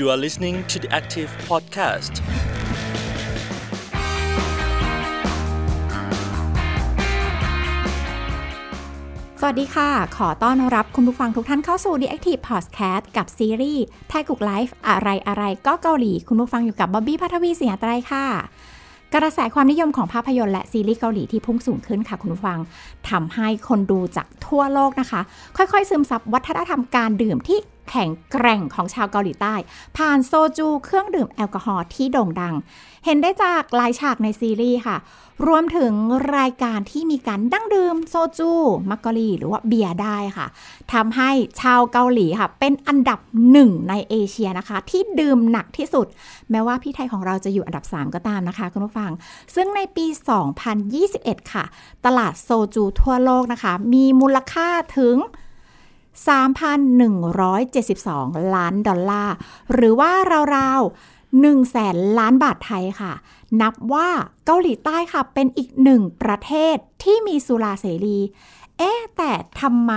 You are listening to the Active Podcast. สวัสดีค่ะ ขอต้อนรับคุณผู้ฟังทุกท่านเข้าสู่ The Active Podcast กับซีรีส์ไทยกุกไลฟ์อะไรอะไรก็เกาหลี คุณผู้ฟังอยู่กับบ๊อบบี้พัทวีเสียไตรค่ะกระแสความนิยมของภาพยนตร์และซีรีส์เกาหลีที่พุ่งสูงขึ้นค่ะคุณผู้ฟังทำให้คนดูจากทั่วโลกนะคะ ค่อยๆ ซึมซับวัฒนธรรมการดื่มที่ แข็งแกร่งของชาวเกาหลีใต้ ผ่านโซจูเครื่องดื่มแอลกอฮอล์ที่โด่งดัง เห็นได้จากหลายฉากในซีรีส์ค่ะ รวมถึงรายการที่มีการดั้งดื่มโซจูมักกอลลีหรือว่าเบียร์ได้ค่ะทำให้ชาวเกาหลีค่ะ เป็นอันดับหนึ่งในเอเชียนะคะ ที่ดื่มหนักที่สุด แม้ว่าพี่ไทยของเราจะอยู่อันดับ 3 ก็ตามนะคะคุณผู้ฟัง ซึ่งในปี 2021 ค่ะ ตลาดโซจูทั่วโลกนะคะ มีมูลค่าถึง 3,172 ล้านดอลลาร์ หรือว่าราวๆ1แสนล้านบาทไทยค่ะ นับว่าเกาหลีใต้ค่ะ เป็นอีกหนึ่งประเทศที่มีสุราเสรี เอ๊แต่ทำไม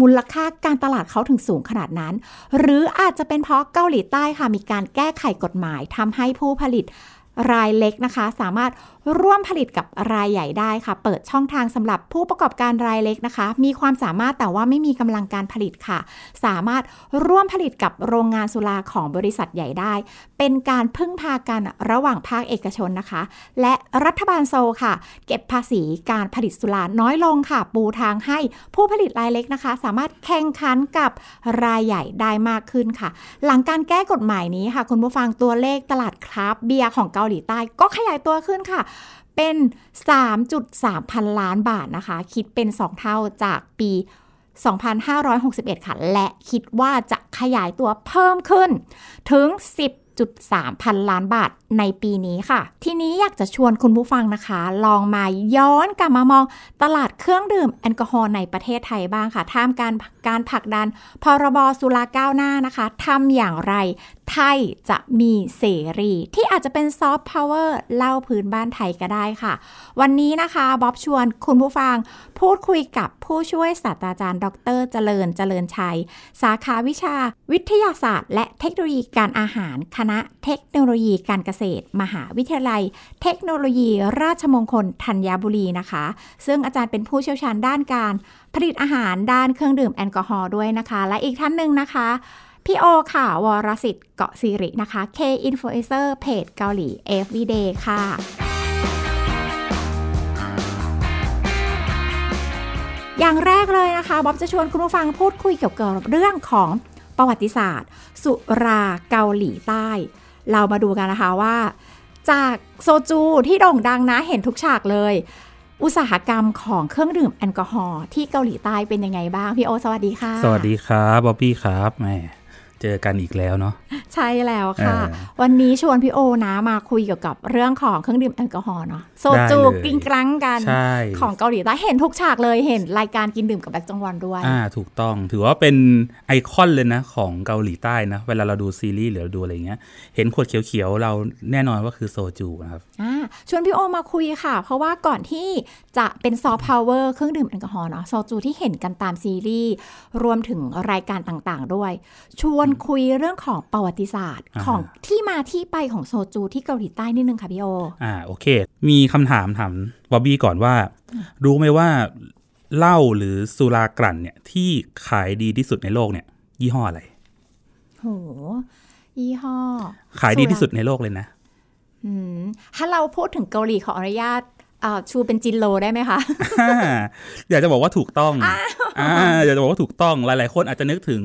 มูลค่าการตลาดเขาถึงสูงขนาดนั้น หรืออาจจะเป็นเพราะเกาหลีใต้ค่ะ มีการแก้ไขกฎหมายทำให้ผู้ผลิตรายเล็กนะคะ สามารถร่วมผลิตกับรายใหญ่ได้ค่ะ เปิดช่องทางสำหรับผู้ประกอบการรายเล็กนะคะ มีความสามารถแต่ว่าไม่มีกำลังการผลิตค่ะ สามารถร่วมผลิตกับโรงงานสุราของบริษัทใหญ่ได้ เป็นการพึ่งพากันระหว่างภาคเอกชนนะคะ และรัฐบาลโซลค่ะ เก็บภาษีการผลิตสุราน้อยลงค่ะ ปูทางให้ผู้ผลิตรายเล็กนะคะ สามารถแข่งขันกับรายใหญ่ได้มากขึ้นค่ะ หลังการแก้กฎหมายนี้ค่ะ คุณผู้ฟังตัวเลขตลาดคราฟเบียร์ของเกาหลีใต้ก็ขยายตัวขึ้นค่ะเป็น 3.3 พันล้านบาทนะคะ คิดเป็น 2 เท่าจากปี 2561 ค่ะ และคิดว่าจะขยายตัวเพิ่มขึ้น ถึง 10.3 พันล้านบาทในปีนี้ค่ะ ทีนี้อยากจะชวนคุณผู้ฟังนะคะ ลองมาย้อนกลับมามองตลาดเครื่องดื่มแอลกอฮอล์ในประเทศไทยบ้างค่ะ ท่ามการการผลักดันพรบสุราก้าวหน้านะคะทำอย่างไร ไทยจะมีเสรี ที่อาจจะเป็นซอฟต์พาวเวอร์เล่าพื้นบ้านไทยก็ได้ค่ะ วันนี้นะคะบ๊อบชวนคุณผู้ฟัง พูดคุยกับผู้ช่วยศาสตราจารย์ ดร เจริญเจริญชัย สาขาวิชา วิทยาศาสตร์ และเทคโนโลยีการอาหาร คณะเทคโนโลยีการเกษตร มหาวิทยาลัย เทคโนโลยีราชมงคลธัญบุรีนะคะ ซึ่งอาจารย์เป็นผู้เชี่ยวชาญด้านการ ผลิตอาหารด้านเครื่องดื่มแอลกอฮอล์ด้วยนะคะ และอีกท่านหนึ่งนะคะ พี่โอค่ะ วรสิทธิ์เกาะสิรินะคะ K Influencer เพจเกาหลี Everyday ค่ะอย่างแรกเลยนะคะบ๊อบจะชวนคุณผู้ฟังพูดคุยเกี่ยวกับเรื่องของประวัติศาสตร์ สุราเกาหลีใต้ เรามาดูกันนะคะว่า จากโซจูที่โด่งดังนะเห็นทุกฉากเลย อุตสาหกรรมของเครื่องดื่มแอลกอฮอล์ที่เกาหลีใต้เป็นยังไงบ้าง พี่โอ สวัสดีค่ะ สวัสดีครับบ๊อบบี้ครับแหม เจอกันอีกแล้วเนาะใช่แล้วค่ะเออวันนี้ชวนพี่โอนะมาคุยเกี่ยวกับเรื่องของเครื่องดื่มแอลกอฮอล์เนาะโซจูได้เลยกินกรังกันใช่ของเกาหลีใต้เห็นทุกฉากเลยเห็นรายการกินดื่มกับแบ็คจงวอนด้วยอ่าถูกต้องถือว่าเป็นไอคอนเลยนะของเกาหลีใต้นะเวลาเราดูซีรีส์หรือเราดูอะไรเงี้ยเห็นขวดเขียวๆเราแน่นอนว่าคือโซจูนะครับอ่าชวนพี่โอมาคุยค่ะ เพราะว่าก่อนที่จะเป็นซอฟต์พาวเวอร์เครื่องดื่มแอลกอฮอล์เนาะโซจูที่เห็นกันตามซีรีส์รวมถึงรายการต่างๆ ด้วย ชวนคุยเรื่องของประวัติศาสตร์อ่าของที่มาที่ไปของโซจูที่เกาหลีใต้นิดนึงค่ะพี่โอ อ่าโอเค มีคำถามถามบ๊อบบี้ก่อนว่า รู้ไหมว่าเหล้าหรือสุรากลั่นเนี่ยที่ขายดีที่สุดในโลกเนี่ย ยี่ห้ออะไรโหยี่ห้อ ขายดีที่สุดในโลกเลยนะอืมถ้าเราพูดถึงเกาหลีขออนุญาตเอ่อชูเป็นจินโลได้ไหมคะอยากจะบอกว่าถูกต้องอ่าอยากจะบอกว่าถูกต้องหลาย ๆ คนอาจจะนึกถึง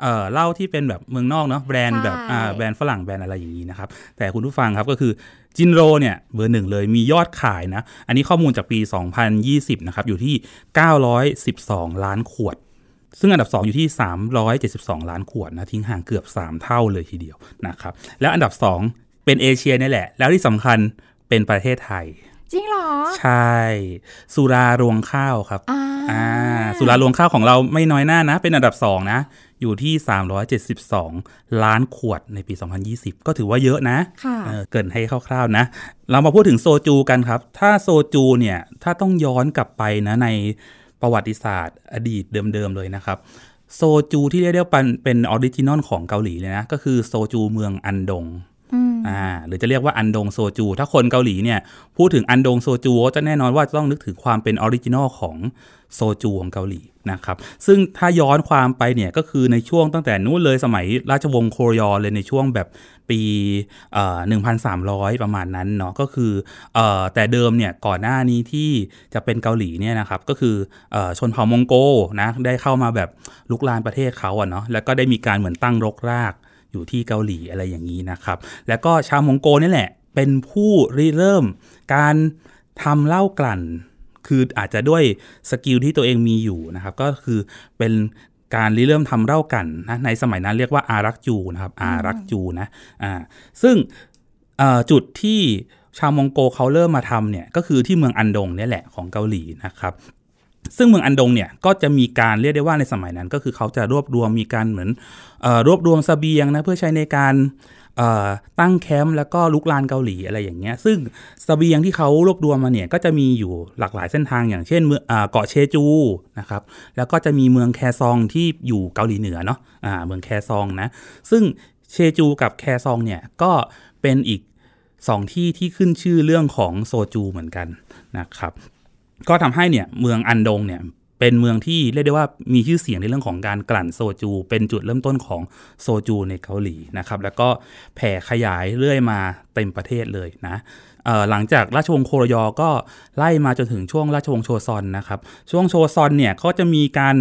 เอ่อเหล้าที่เป็นแบบเมืองนอกเนาะแบรนด์แบบใช่อ่าแบรนด์ฝรั่งแบรนด์อะไรอย่างนี้นะครับ แต่คุณผู้ฟังครับก็คือจินโรเนี่ยเบอร์หนึ่งเลยมียอดขายนะ อันนี้ข้อมูลจากปี 2020 นะครับ อยู่ที่ 912 ล้านขวด ซึ่งอันดับ 2 อยู่ที่ 372 ล้านขวดนะ ทิ้งห่างเกือบ 3 เท่าเลยทีเดียวนะครับ แล้วอันดับ 2 เป็นเอเชียนี่แหละ แล้วที่สำคัญเป็นประเทศไทย จริงเหรอ ใช่ สุรารวงข้าวครับอ่าอ่าสุรารวงข้าวของเราไม่น้อยหน้านะ เป็นอันดับ2นะ อยู่ที่ 372 ล้านขวดในปี 2020 ก็ถือว่าเยอะนะค่ะเออเกรินให้คร่าวๆนะ เรามาพูดถึงโซจูกันครับ ถ้าโซจูเนี่ย ถ้าต้องย้อนกลับไปนะในประวัติศาสตร์ อดีตเดิมๆเลยนะครับโซจูที่เรียกได้ว่าเป็นเป็น original ของเกาหลีเลยนะ ก็คือโซจูเมืองอันดง อ่าหรือจะเรียกว่าอันดงโซจู ถ้าคนเกาหลีเนี่ยพูดถึงอันดงโซจูก็จะแน่นอนว่าจะต้องนึกถึงความเป็น original ของโซจูของเกาหลีนะครับซึ่งถ้าย้อนความไปเนี่ยก็คือในช่วงตั้งแต่นู้นเลยสมัยราชวงศ์โครยอเลยในช่วงแบบปีเอ่อ1,300ประมาณนั้นเนาะก็คือเอ่อแต่เดิมเนี่ยก่อนหน้านี้ที่จะเป็นเกาหลีเนี่ยนะครับก็คือเอ่อชนเผ่ามองโกลนะได้เข้ามาแบบรุกรานประเทศเขาอะเนาะแล้วก็ได้มีการเหมือนตั้งรกราก อยู่ที่เกาหลีอะไรอย่างนี้นะครับ แล้วก็ชาวมองโกลนี่แหละ เป็นผู้ริเริ่มการทำเหล้ากลั่น คืออาจจะด้วย skill ที่ตัวเองมีอยู่นะครับ ก็คือเป็นการริเริ่มทำเหล้ากลั่นนะในสมัยนั้นเรียกว่าอารักจูนะครับ อารักจูนะอ่าซึ่งอ่อจุดที่ชาวมองโกเขาเริ่มมาทำเนี่ยก็คือที่เมืองอันดงเนี่ยแหละของเกาหลีนะครับ ซึ่งเมืองอันดงเนี่ยก็จะมีการเรียกได้ว่าในสมัยนั้น ก็คือเขาจะรวบรวมมีการเหมือนออรวบรวมเสบียงนะเพื่อใช้ในการตั้งแคมป์แล้วก็ลุกลานเกาหลีอะไรอย่างเงี้ย ซึ่งเสบียงที่เขารวบรวมมาเนี่ยก็จะมีอยู่หลากหลายเส้นทางอย่างเช่นเกาะเชจูนะครับ แล้วก็จะมีเมืองแคซองที่อยู่เกาหลีเหนือเนาะอ่าเมืองแคซองนะ ซึ่งเชจูกับแคซองเนี่ยก็เป็นอีกสองที่ที่ขึ้นชื่อเรื่องของโซจูเหมือนกันนะครับ ก็ทำให้เนี่ยเมืองอันดงเนี่ยเป็นเมืองที่เรียกได้ว่ามีชื่อเสียงในเรื่องของการกลั่นโซจู เป็นจุดเริ่มต้นของโซจูในเกาหลีนะครับแล้วก็แผ่ขยายเรื่อยมาเต็มประเทศเลยนะหลังจากราชวงศ์โครยอก็ไล่มาจนถึงช่วงราชวงศ์โชซอนนะครับ ช่วงโชซอนเนี่ยเขาจะมีการ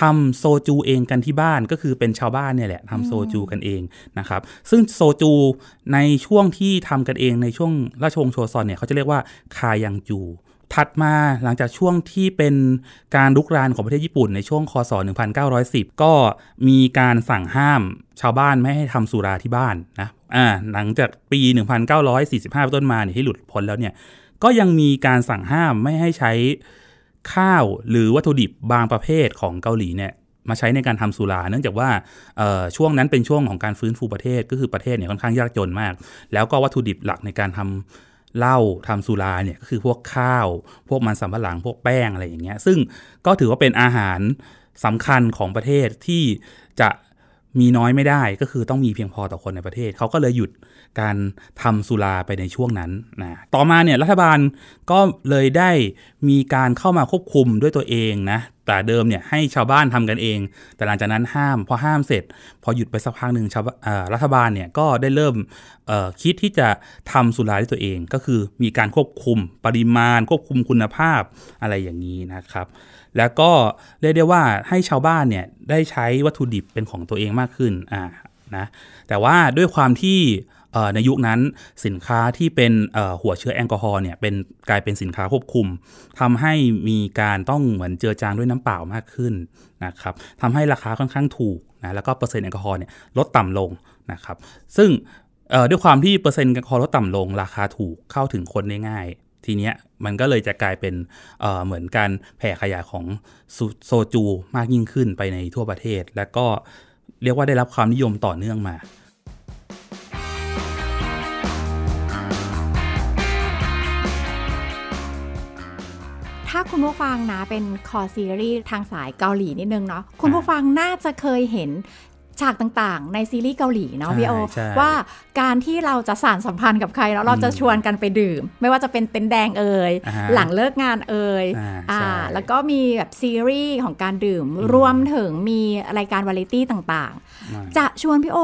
ทำโซจูเองกันที่บ้านก็คือเป็นชาวบ้านเนี่ยแหละทำโซจูกันเองนะครับ ซึ่งโซจูในช่วงที่ทำกันเองในช่วงราชวงศ์โชซอนเนี่ยเขาจะเรียกว่าคายังจู ถัดมาหลังจากช่วงที่เป็นการลุกรานของประเทศญี่ปุ่นในช่วงคศ 1910 ก็มีการสั่งห้ามชาวบ้านไม่ให้ทำสุราที่บ้านนะอ่าหลังจากปี 1945 ต้นมาเนี่ยที่หลุดพ้นแล้วเนี่ยก็ยังมีการสั่งห้ามไม่ให้ใช้ข้าวหรือวัตถุดิบบางประเภทของเกาหลีเนี่ยมาใช้ในการทำสุรา เนื่องจากว่าช่วงนั้นเป็นช่วงของการฟื้นฟูประเทศ ก็คือประเทศเนี่ยค่อนข้างยากจนมาก แล้วก็วัตถุดิบหลักในการทำ เหล้าทำสุราเนี่ยก็คือพวกข้าว พวกมันสำปะหลังพวกแป้งอะไรอย่างเงี้ยซึ่งก็ถือว่าเป็นอาหารสำคัญของประเทศที่จะมีน้อยไม่ได้ก็คือต้องมีเพียงพอต่อคนในประเทศ เขาก็เลยหยุดการทำสุราไปในช่วงนั้นนะต่อมาเนี่ยรัฐบาลก็เลยได้มีการเข้ามาควบคุมด้วยตัวเองนะ แต่เดิมเนี่ยให้ชาวบ้านทำกันเอง แต่หลังจากนั้นห้ามพอห้ามเสร็จ พอหยุดไปสักพักหนึ่งชาวรัฐบาลเนี่ยก็ได้เริ่มคิดที่จะทำสุราด้วยตัวเอง ก็คือมีการควบคุมปริมาณ ควบคุมคุณภาพอะไรอย่างนี้นะครับ แล้วก็เรียกได้ว่าให้ชาวบ้านเนี่ยได้ใช้วัตถุดิบเป็นของตัวเองมากขึ้นอ่านะแต่ว่าด้วยความที่ ในยุคนั้นสินค้าที่เป็นหัวเชื้อแอลกอฮอล์เนี่ยเป็นกลายเป็นสินค้าควบคุมทำให้มีการต้องเหมือนเจือจางด้วยน้ำเปล่ามากขึ้นนะครับทำให้ราคาค่อนข้างถูกนะแล้วก็เปอร์เซ็นต์แอลกอฮอล์เนี่ยลดต่ำลงนะครับซึ่งด้วยความที่เปอร์เซ็นต์แอลกอฮอล์ลดต่ำลง ราคาถูกเข้าถึงคนได้ง่าย ทีเนี้ยมันก็เลยจะกลายเป็นเเหมือนการแผ่ขยายของโซโซจูมากยิ่งขึ้นไปในทั่วประเทศ และก็เรียกว่าได้รับความนิยมต่อเนื่องมา ถ้าคุณผู้ฟังนะเป็นคอซีรีส์ทางสายเกาหลีนิดนึงเนาะคุณผู้ฟังน่าจะเคยเห็นฉากต่างๆ ในซีรีส์เกาหลีเนาะใช่พี่โอใช่ว่าการที่เราจะสานสัมพันธ์กับใครแล้วเราจะชวนกันไปดื่ม ไม่ว่าจะเป็นเต็นท์แดงเอ่ยอ่าฮะหลังเลิกงานเอ่ยอ่าอ่าใช่แล้วก็มีแบบซีรีส์ของการดื่ม รวมถึงมีรายการวาไรตี้ต่างๆ จะชวนพี่โอ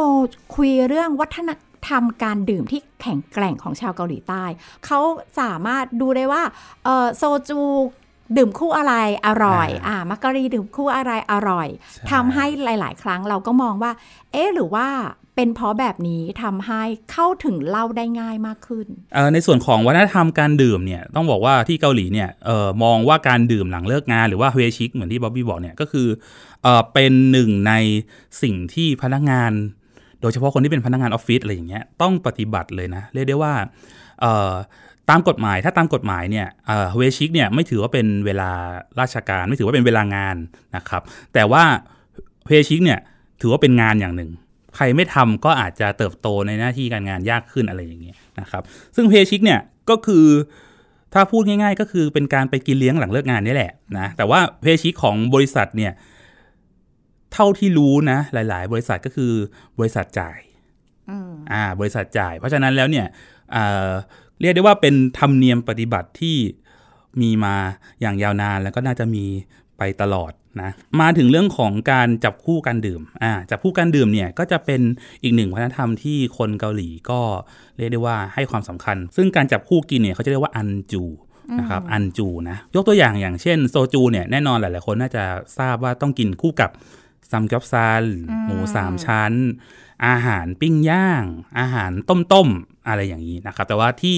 คุยเรื่องวัฒน ธรรมการดื่มที่แข็งแกร่งของชาวเกาหลีใต้ เขาสามารถดูได้ว่าเออโซจูดื่มคู่อะไรอร่อยอ่าอ่ามักกะรีดื่มคู่อะไรอร่อยใช่ทำให้หลาย ๆ ครั้งเราก็มองว่า เอ๊ะหรือว่าเป็นเพราะแบบนี้ทำให้เข้าถึงเหล้าได้ง่ายมากขึ้นเอ่อในส่วนของวัฒนธรรมการดื่มเนี่ยต้องบอกว่าที่เกาหลีเนี่ยเอ่อมองว่าการดื่มหลังเลิกงานหรือว่าเวชิกเหมือนที่บ๊อบบี้บอกเนี่ยก็คือเอ่อเป็นหนึ่งในสิ่งที่พนักงาน โดยเฉพาะคนที่เป็นพนักงานออฟฟิศอะไรอย่างเงี้ยต้องปฏิบัติเลยนะ เรียกได้ว่าตามกฎหมายถ้าตามกฎหมายเนี่ยเวชิกเนี่ยไม่ถือว่าเป็นเวลาราชการ ไม่ถือว่าเป็นเวลางานนะครับ แต่ว่าเวชิกเนี่ยถือว่าเป็นงานอย่างหนึ่ง ใครไม่ทำก็อาจจะเติบโตในหน้าที่การงานยากขึ้นอะไรอย่างเงี้ยนะครับ ซึ่งเพชิกเนี่ยก็คือถ้าพูดง่าย ๆ ก็คือเป็นการไปกินเลี้ยงหลังเลิกงานนี่แหละนะแต่ว่าเพชิกของบริษัทเนี่ย เท่าที่รู้นะ หลาย ๆ บริษัทก็คือบริษัทจ่ายอืมอ่า บริษัทจ่าย เพราะฉะนั้นแล้วเนี่ยเอ่อเรียกได้ว่าเป็นธรรมเนียมปฏิบัติที่มีมาอย่างยาวนานแล้วก็น่าจะมีไปตลอดนะมาถึงเรื่องของการจับคู่การดื่มอ่าจับคู่การดื่มเนี่ยก็จะเป็นอีกหนึ่งวัฒนธรรมที่คนเกาหลีก็เรียกได้ว่าให้ความสำคัญ ซึ่งการจับคู่กินเนี่ยเขาจะเรียกว่าอันจูนะครับอันจูนะยกตัวอย่างอย่างเช่นโซจูเนี่ยแน่นอนหลาย ๆ คนน่าจะทราบว่าต้องกินคู่กับ ซัมกยอบซัลหมูสามชั้น อาหารปิ้งย่าง อาหารต้มๆอะไรอย่างนี้นะครับ แต่ว่าที่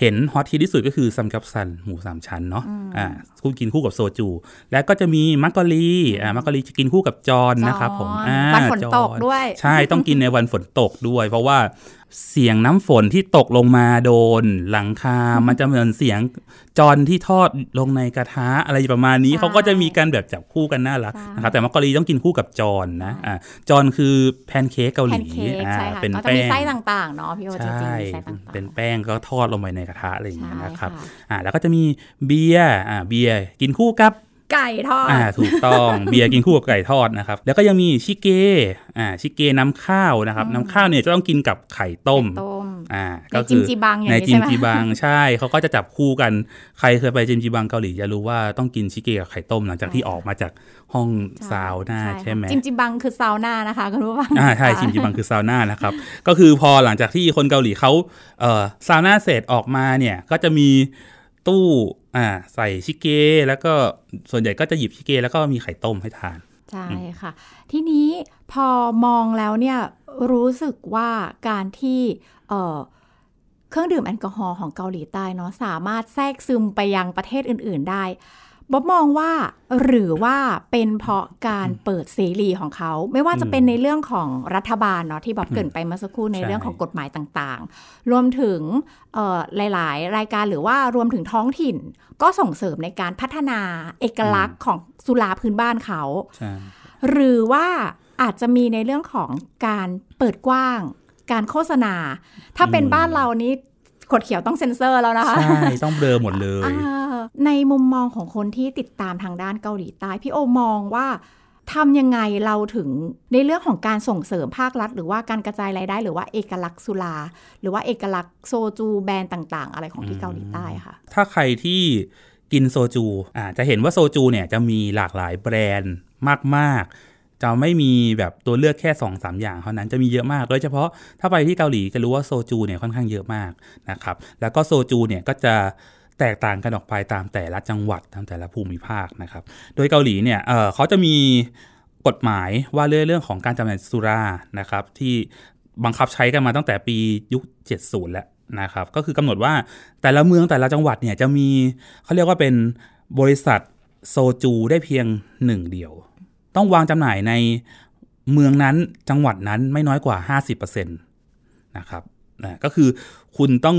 เห็นฮอตฮิตที่สุดก็คือซัมกยอบซัลหมูสามชั้นเนาะอ่าคู่กินคู่กับโซจู แล้วก็จะมีมักกะลีอ่ามักกะลีจะกินคู่กับจอนนะครับผมอ่าวันฝนจอตกด้วย ใช่ต้องกินในวันฝนตกด้วย เพราะว่า เสียงน้ำฝนที่ตกลงมาโดนหลังคา มันจะเหมือนเสียงจอนที่ทอดลงในกระทะอะไรประมาณนี้ใช่เขาก็จะมีการแบบจับคู่กันน่ารักใช่นะครับ แต่มักกะลีต้องกินคู่กับจอนนะอ่าจอนคือแพนเค้กเกาหลีแพนเค้กอ่าใช่ค่ะก็จะเป็นก็จะแป้งมีไส้ต่างๆเนาะพี่โอจริงๆใช่มีไส้ต่างๆเป็นแป้งก็ทอดลงไปในกระทะอะไรอย่างเงี้ยใช่นะครับค่ะอ่าแล้วก็จะมีเบียร์อ่าเบียร์กินคู่กับ ไก่ทอด อ่า ถูกต้อง เบียร์กินคู่กับไก่ทอดนะครับ แล้วก็ยังมีชิเก อ่า ชิเกน้ำข้าวนะครับ น้ำข้าวเนี่ยจะต้องกินกับไข่ต้มต้มอ่าในก็จิคืมจิบังอย่างในนี้จิใช่มไหมจิบัง ใช่ เขาก็จะจับคู่กัน ใครเคยไปจิมจิบังเกาหลีจะรู้ว่าต้องกินชิเกกับไข่ต้มหลังจากที่ออกมาจากห้องซาวน่าใช่ไหมจิมจิบังคือซาวน่านะคะคุณผู้ฟังอ่าใช่จิมจิบังคือซาวน่านะครับ ก็คือพอหลังจากที่คนเกาหลีเขาเอ่อซาวน่าเสร็จออกมาเนี่ย ก็จะมีตู้ อ่า ใส่ชิเก แล้วก็ส่วนใหญ่ก็จะหยิบชิเก แล้วก็มีไข่ต้มให้ทาน ใช่ค่ะ ทีนี้พอมองแล้วเนี่ยรู้สึกว่าการที่เอ่อเครื่องดื่มแอลกอฮอล์ของเกาหลีใต้เนาะสามารถแทรกซึมไปยังประเทศอื่น ๆ ได้ บ๊อบมองว่าหรือว่าเป็นเพราะการเปิดเสรีของเขา ไม่ว่าจะเป็นในเรื่องของรัฐบาลเนาะที่บ๊อบเกรินไปเมื่อสักครู่ในใช่เรื่องของกฎหมายต่างๆ รวมถึงเอ่อหลาย ๆ รายการหรือว่ารวมถึงท้องถิ่น ก็ส่งเสริมในการพัฒนาเอกลักษณ์ของสุราพื้นบ้านเขาใช่หรือว่าอาจจะมีในเรื่องของการเปิดกว้าง การโฆษณา ถ้าเป็นบ้านเรานี้ ขวดเขียวต้องเซ็นเซอร์แล้วนะคะ ใช่ ต้องเบลอหมดเลยอ่าในมุมมองของคนที่ติดตามทางด้านเกาหลีใต้ พี่โอมองว่าทำยังไงเราถึงในเรื่องของการส่งเสริมภาครัฐ หรือว่าการกระจายรายได้ หรือว่าเอกลักษณ์สุรา หรือว่าเอกลักษณ์โซจูแบรนด์ต่างๆ อะไรของที่เกาหลีใต้อะค่ะ ถ้าใครที่กินโซจูอ่าจะเห็นว่าโซจูเนี่ยจะมีหลากหลายแบรนด์มากๆ จะไม่มีแบบตัวเลือกแค่2อสอย่างเท่านั้นจะมีเยอะมาก โดยเฉพาะถ้าไปที่เกาหลีจะรู้ว่าโซจูเนี่ยค่อนข้างเยอะมากนะครับ แล้วก็โซจูเนี่ยก็จะแตกต่างกันออกไปตามแต่ละจังหวัดตามแต่ละภูมิภาคนะครับ โดยเกาหลีเนี่ยเเขาจะมีกฎหมายว่าเรื่องเรื่องของการจำหน่ายสุรานะครับ ที่บังคับใช้กันมาตั้งแต่ปียุค 70 แล้วนะครับ ก็คือกำหนดว่าแต่ละเมืองแต่ละจังหวัดเนี่ยจะมีเขาเรียกว่าเป็นบริษัทโซจูได้เพียงหนึ่งเดียว ต้องวางจำหน่ายในเมืองนั้นจังหวัดนั้นไม่น้อยกว่า 50%นะครับนะก็คือคุณต้อง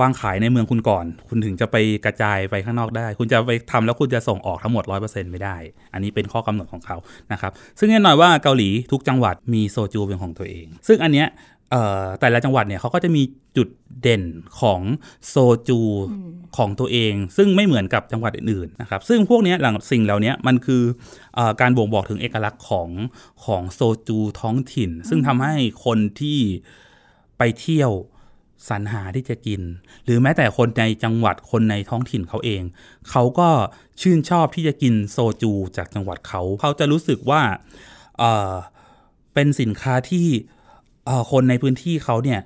วางขายในเมืองคุณก่อน คุณถึงจะไปกระจายไปข้างนอกได้ คุณจะไปทำแล้วคุณจะส่งออกทั้งหมด 100%ไม่ได้ อันนี้เป็นข้อกำหนดของเขานะครับ ซึ่งแน่นอนว่าเกาหลีทุกจังหวัดมีโซจูเป็นของตัวเอง ซึ่งอันเนี้ย แต่ละจังหวัดเนี่ยเขาก็จะมีจุดเด่นของโซจูของตัวเอง ซึ่งไม่เหมือนกับจังหวัดอื่นๆนะครับซึ่งพวกเนี้ยหลังสิ่งเหล่านี้มันคือเออการบ่งบอกถึงเอกลักษณ์ของของโซจูท้องถิ่น ซึ่งทำให้คนที่ไปเที่ยวสรรหาที่จะกิน หรือแม้แต่คนในจังหวัดคนในท้องถิ่นเขาเอง เขาก็ชื่นชอบที่จะกินโซจูจากจังหวัดเขา เขาจะรู้สึกว่าเออเป็นสินค้าที่เอ่อ คนในพื้นที่เขาเนี่ย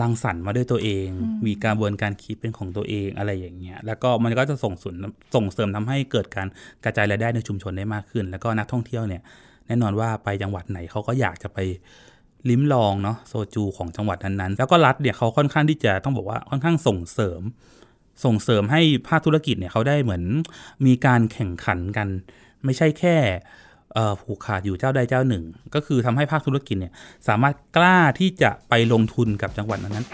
รังสรรค์มาด้วยตัวเอง มีกระบวนการคิดเป็นของตัวเองอะไรอย่างเงี้ย แล้วก็มันก็จะส่งส่วนส่งเสริมทำให้เกิดการกระจายรายได้ในชุมชนได้มากขึ้น แล้วก็นักท่องเที่ยวเนี่ย แน่นอนว่าไปจังหวัดไหนเขาก็อยากจะไปลิ้มลองเนาะโซจูของจังหวัดนั้นๆ แล้วก็รัฐเนี่ยเขาค่อนข้างที่จะต้องบอกว่าค่อนข้างส่งเสริม ส่งเสริมให้ภาคธุรกิจเนี่ยเขาได้เหมือนมีการแข่งขันกัน ไม่ใช่แค่เอ่อ ผูกขาดอยู่เจ้าใดเจ้าหนึ่ง ก็คือทำให้ภาคธุรกิจเนี่ยสามารถกล้าที่จะไปลงทุนกับจังหวัดนั้น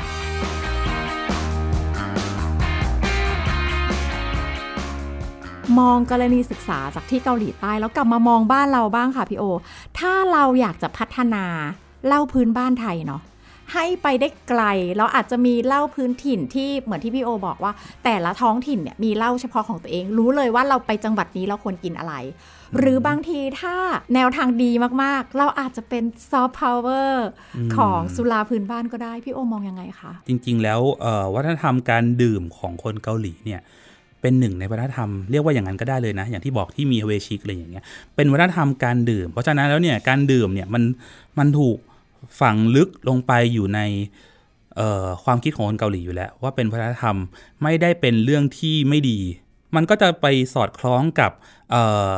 มองกรณีศึกษาจากที่เกาหลีใต้แล้วกลับมามองบ้านเราบ้างค่ะพี่โอ ถ้าเราอยากจะพัฒนาเหล้าพื้นบ้านไทยเนาะให้ไปได้ไกลเราอาจจะมีเหล้าพื้นถิ่นที่เหมือนที่พี่โอบอกว่า แต่ละท้องถิ่นเนี่ยมีเหล้าเฉพาะของตัวเอง รู้เลยว่าเราไปจังหวัดนี้เราควรกินอะไร หรือบางทีถ้าแนวทางดีมากๆ เราอาจจะเป็นซอฟต์พาวเวอร์ของสุราพื้นบ้านก็ได้พี่โอมองยังไงคะจริงๆ แล้วเอ่อวัฒนธรรมการดื่มของคนเกาหลีเนี่ยเป็นหนึ่งในวัฒนธรรมเรียกว่าอย่างนั้นก็ได้เลยนะ อย่างที่บอกที่มีเวชิกอะไรอย่างเงี้ยเป็นวัฒนธรรมการดื่ม เพราะฉะนั้นแล้วเนี่ยการดื่มเนี่ยมันมันถูกฝังลึกลงไปอยู่ในเอ่อความคิดของคนเกาหลีอยู่แล้ว ว่าเป็นวัฒนธรรมไม่ได้เป็นเรื่องที่ไม่ดี มันก็จะไปสอดคล้องกับเอ่อ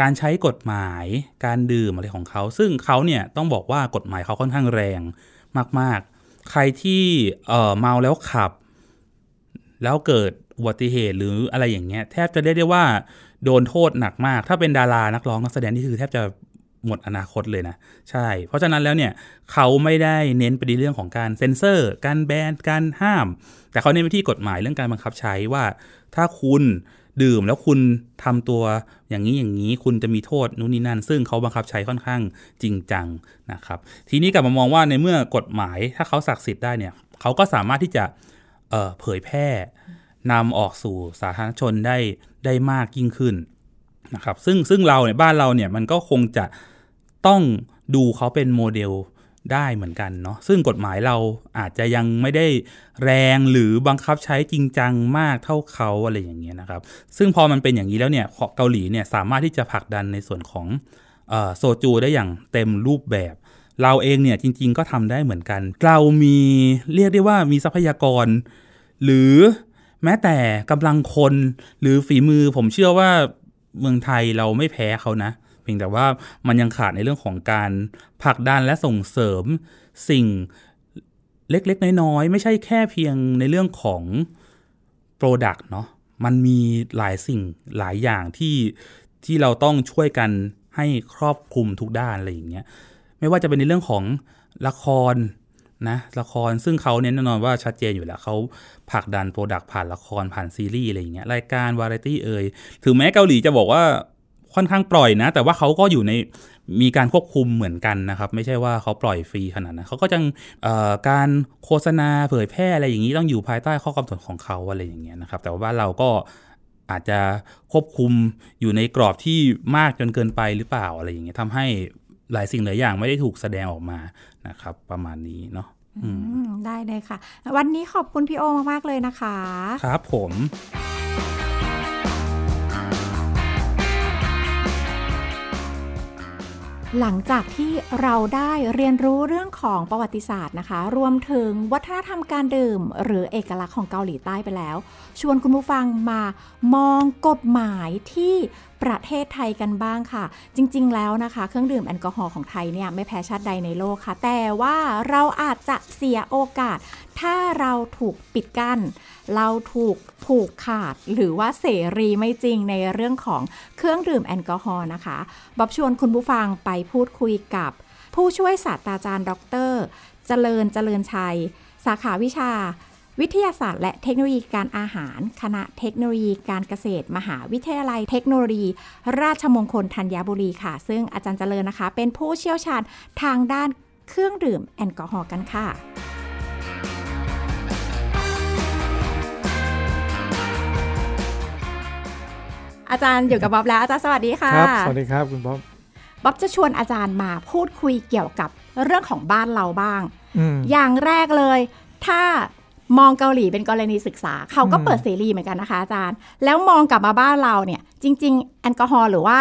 การใช้กฎหมายการดื่มอะไรของเขา ซึ่งเขาเนี่ยต้องบอกว่ากฎหมายเขาค่อนข้างแรงมาก ๆ ใครที่เเมาแล้วขับ แล้วเกิดอุบัติเหตุหรืออะไรอย่างเงี้ย แทบจะเรียกได้ว่าโดนโทษหนักมาก ถ้าเป็นดารานักร้องนักแสดงนี่คือแทบจะหมดอนาคตเลยนะ ใช่ เพราะฉะนั้นแล้วเนี่ยเขาไม่ได้เน้นไปในเรื่องของการเซ็นเซอร์ การแบนการห้าม แต่เขาเน้นไปที่กฎหมายเรื่องการบังคับใช้ว่า ถ้าคุณ ดื่มแล้วคุณทำตัวอย่างนี้อย่างนี้คุณจะมีโทษนู่นนี่นั่น ซึ่งเขาบังคับใช้ค่อนข้างจริงจังนะครับทีนี้กลับมามองว่าในเมื่อกฎหมายถ้าเขาศักดิ์สิทธิ์ได้เนี่ยเขาก็สามารถที่จะเเผยแพร่นำออกสู่สาธารณชนได้ได้มากยิ่งขึ้นนะครับซึ่งซึ่งเราเนี่ยบ้านเราเนี่ยมันก็คงจะต้องดูเขาเป็นโมเดล ได้เหมือนกันเนาะซึ่งกฎหมายเราอาจจะยังไม่ได้แรงหรือบังคับใช้จริงจังมากเท่าเขาอะไรอย่างเงี้ยนะครับ ซึ่งพอมันเป็นอย่างนี้แล้วเนี่ยเกาหลีเนี่ยสามารถที่จะผลักดันในส่วนของโซจูได้อย่างเต็มรูปแบบ เราเองเนี่ยจริง ๆ ก็ทำได้เหมือนกัน เรามีเรียกได้ว่ามีทรัพยากร หรือแม้แต่กำลังคนหรือฝีมือผมเชื่อว่าเมืองไทยเราไม่แพ้เขานะเพียงแต่ว่ามันยังขาดในเรื่องของการผลักดันและส่งเสริมสิ่งเล็กๆ น้อยๆ ไม่ใช่แค่เพียงในเรื่องของ Product เนาะมันมีหลายสิ่งหลายอย่างที่ที่เราต้องช่วยกันให้ครอบคลุมทุกด้านอะไรอย่างเงี้ยไม่ว่าจะเป็นในเรื่องของละครนะละครซึ่งเขาเน้นแน่นอนว่าชัดเจนอยู่แล้วเขาผลักดันโปรดักต์ผ่านละครผ่านซีรีส์อะไรอย่างเงี้ยรายการวาไรตี้เอ่ยถึงแม้เกาหลีจะบอกว่า ค่อนข้างปล่อยนะ แต่ว่าเขาก็อยู่ในมีการควบคุมเหมือนกันนะครับ ไม่ใช่ว่าเขาปล่อยฟรีขนาดนั้นเขาก็จะการโฆษณาเผยแพร่อะไรอย่างนี้ต้องอยู่ภายใต้ข้อกำหนดของเขาอะไรอย่างเงี้ยนะครับ แต่ว่าเราก็อาจจะควบคุมอยู่ในกรอบที่มากจนเกินไปหรือเปล่าอะไรอย่างเงี้ยทำให้หลายสิ่งหลายอย่างไม่ได้ถูกแสดงออกมานะครับ ประมาณนี้เนาะอืมได้เลยค่ะ วันนี้ขอบคุณพี่โอมากๆเลยนะคะ ครับผม หลังจากที่เราได้เรียนรู้เรื่องของประวัติศาสตร์นะคะ รวมถึงวัฒนธรรมการดื่ม หรือเอกลักษณ์ของเกาหลีใต้ไปแล้ว ชวนคุณผู้ฟังมามองกฎหมายที่ประเทศไทยกันบ้างค่ะ จริง ๆ แล้วนะคะ เครื่องดื่มแอลกอฮอล์ของไทยเนี่ยไม่แพ้ชาติใดในโลกค่ะ แต่ว่าเราอาจจะเสียโอกาส ถ้าเราถูกปิดกั้น เราถูกผูกขาดหรือว่าเสรีไม่จริงในเรื่องของเครื่องดื่มแอลกอฮอล์นะคะบอบชวนคุณผู้ฟังไปพูดคุยกับ ผู้ช่วยศาสตราจารย์ ดร เจริญเจริญชัย สาขาวิชา วิทยาศาสตร์และเทคโนโลยีการอาหาร คณะเทคโนโลยีการเกษตร มหาวิทยาลัยเทคโนโลยี ราชมงคลธัญบุรีค่ะ ซึ่งอาจารย์เจริญนะคะ เป็นผู้เชี่ยวชาญทางด้านเครื่องดื่มแอลกอฮอล์กันค่ะอาจารย์อยู่กับบ๊อบแล้วอาจารย์สวัสดีค่ะครับสวัสดีครับคุณบ๊อบบ๊อบจะชวนอาจารย์มาพูดคุยเกี่ยวกับเรื่องของบ้านเราบ้างอืมอย่างแรกเลย ถ้า มองเกาหลีเป็นกรณีศึกษา เขาก็เปิดเสรีเหมือนกันนะคะอาจารย์ แล้วมองกลับมาบ้านเราเนี่ยจริง ๆ แอลกอฮอล์หรือว่า